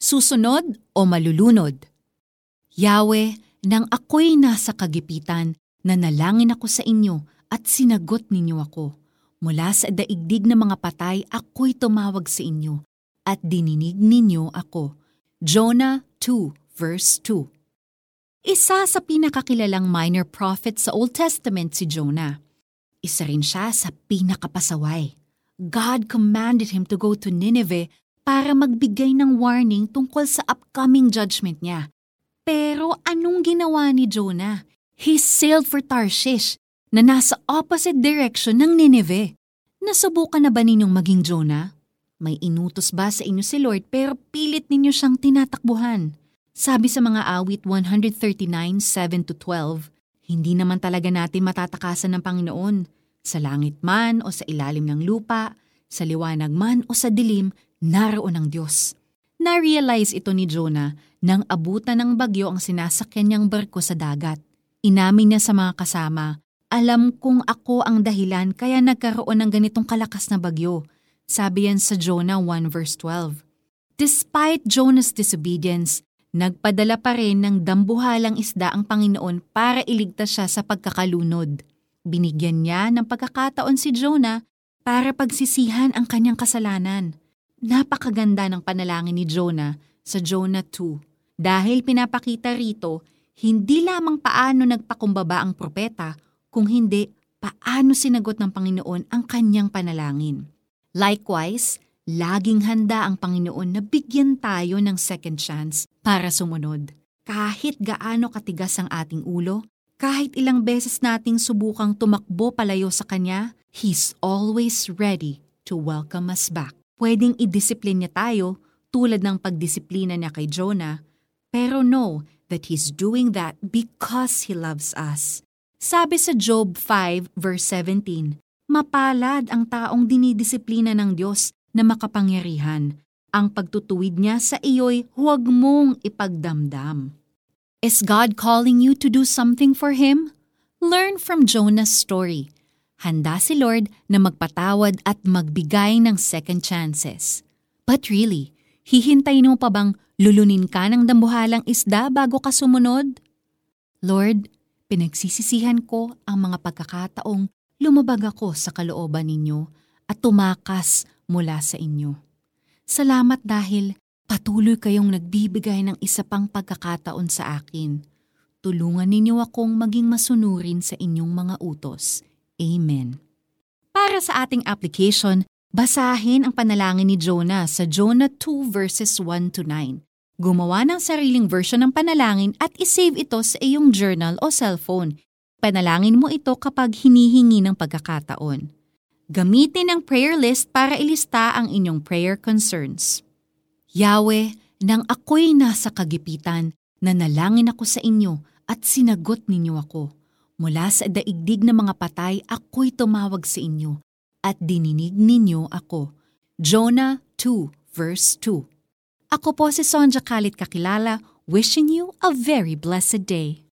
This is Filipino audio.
Susunod o malulunod? Yahweh, nang ako'y nasa kagipitan, nanalangin ako sa inyo at sinagot ninyo ako. Mula sa daigdig ng mga patay, ako'y tumawag sa inyo at dininig ninyo ako. Jonah 2 verse 2 Isa sa pinakakilalang minor prophet sa Old Testament si Jonah. Isa rin siya sa pinakapasaway. God commanded him to go to Nineveh para magbigay ng warning tungkol sa upcoming judgment niya. Pero anong ginawa ni Jonah? He sailed for Tarshish na nasa opposite direction ng Nineveh. Nasubukan na ba ninyong maging Jonah? May inutos ba sa inyo si Lord pero pilit ninyo siyang tinatakbuhan? Sabi sa mga awit 139:7-12, hindi naman talaga natin matatakasan ng Panginoon sa langit man o sa ilalim ng lupa, sa liwanag man o sa dilim, naroon ang Diyos. Na-realize ito ni Jonah nang abutan ng bagyo ang sinasakyan niyang barko sa dagat. Inamin niya sa mga kasama, Alam kong ako ang dahilan kaya nagkaroon ng ganitong kalakas na bagyo. Sabi yan sa Jonah 1 verse 12. Despite Jonah's disobedience, nagpadala pa rin ng dambuhalang isda ang Panginoon para iligtas siya sa pagkakalunod. Binigyan niya ng pagkakataon si Jonah para pagsisihan ang kanyang kasalanan. Napakaganda ng panalangin ni Jonah sa Jonah 2 dahil pinapakita rito hindi lamang paano nagpakumbaba ang propeta, kung hindi paano sinagot ng Panginoon ang kanyang panalangin. Likewise, laging handa ang Panginoon na bigyan tayo ng second chance para sumunod. Kahit gaano katigas ang ating ulo, kahit ilang beses nating subukang tumakbo palayo sa Kanya, He's always ready to welcome us back. Pwedeng i-discipline niya tayo tulad ng pagdisiplina niya kay Jonah, pero know that He's doing that because He loves us. Sabi sa Job 5 verse 17, Mapalad ang taong dinidisiplina ng Diyos na makapangyarihan. Ang pagtutuwid niya sa iyo'y huwag mong ipagdamdam. Is God calling you to do something for Him? Learn from Jonah's story. Handa si Lord na magpatawad at magbigay ng second chances. But really, hihintayin mo pa bang lulunin ka ng dambuhalang isda bago ka sumunod? Lord, pinagsisisihan ko ang mga pagkakataong lumabag ako sa kalooban ninyo at tumakas mula sa inyo. Salamat dahil Patuloy kayong nagbibigay ng isa pang pagkakataon sa akin. Tulungan ninyo akong maging masunurin sa inyong mga utos. Amen. Para sa ating application, basahin ang panalangin ni Jonah sa Jonah 2 verses 1 to 9. Gumawa ng sariling version ng panalangin at isave ito sa iyong journal o cellphone. Panalangin mo ito kapag hinihingi ng pagkakataon. Gamitin ang prayer list para ilista ang inyong prayer concerns. Yahweh, nang ako'y nasa kagipitan, nanalangin ako sa inyo at sinagot ninyo ako. Mula sa daigdig ng mga patay, ako'y tumawag sa inyo at dininig ninyo ako. Jonah 2 verse 2 Ako po si Sonja Kalit Kakilala, wishing you a very blessed day.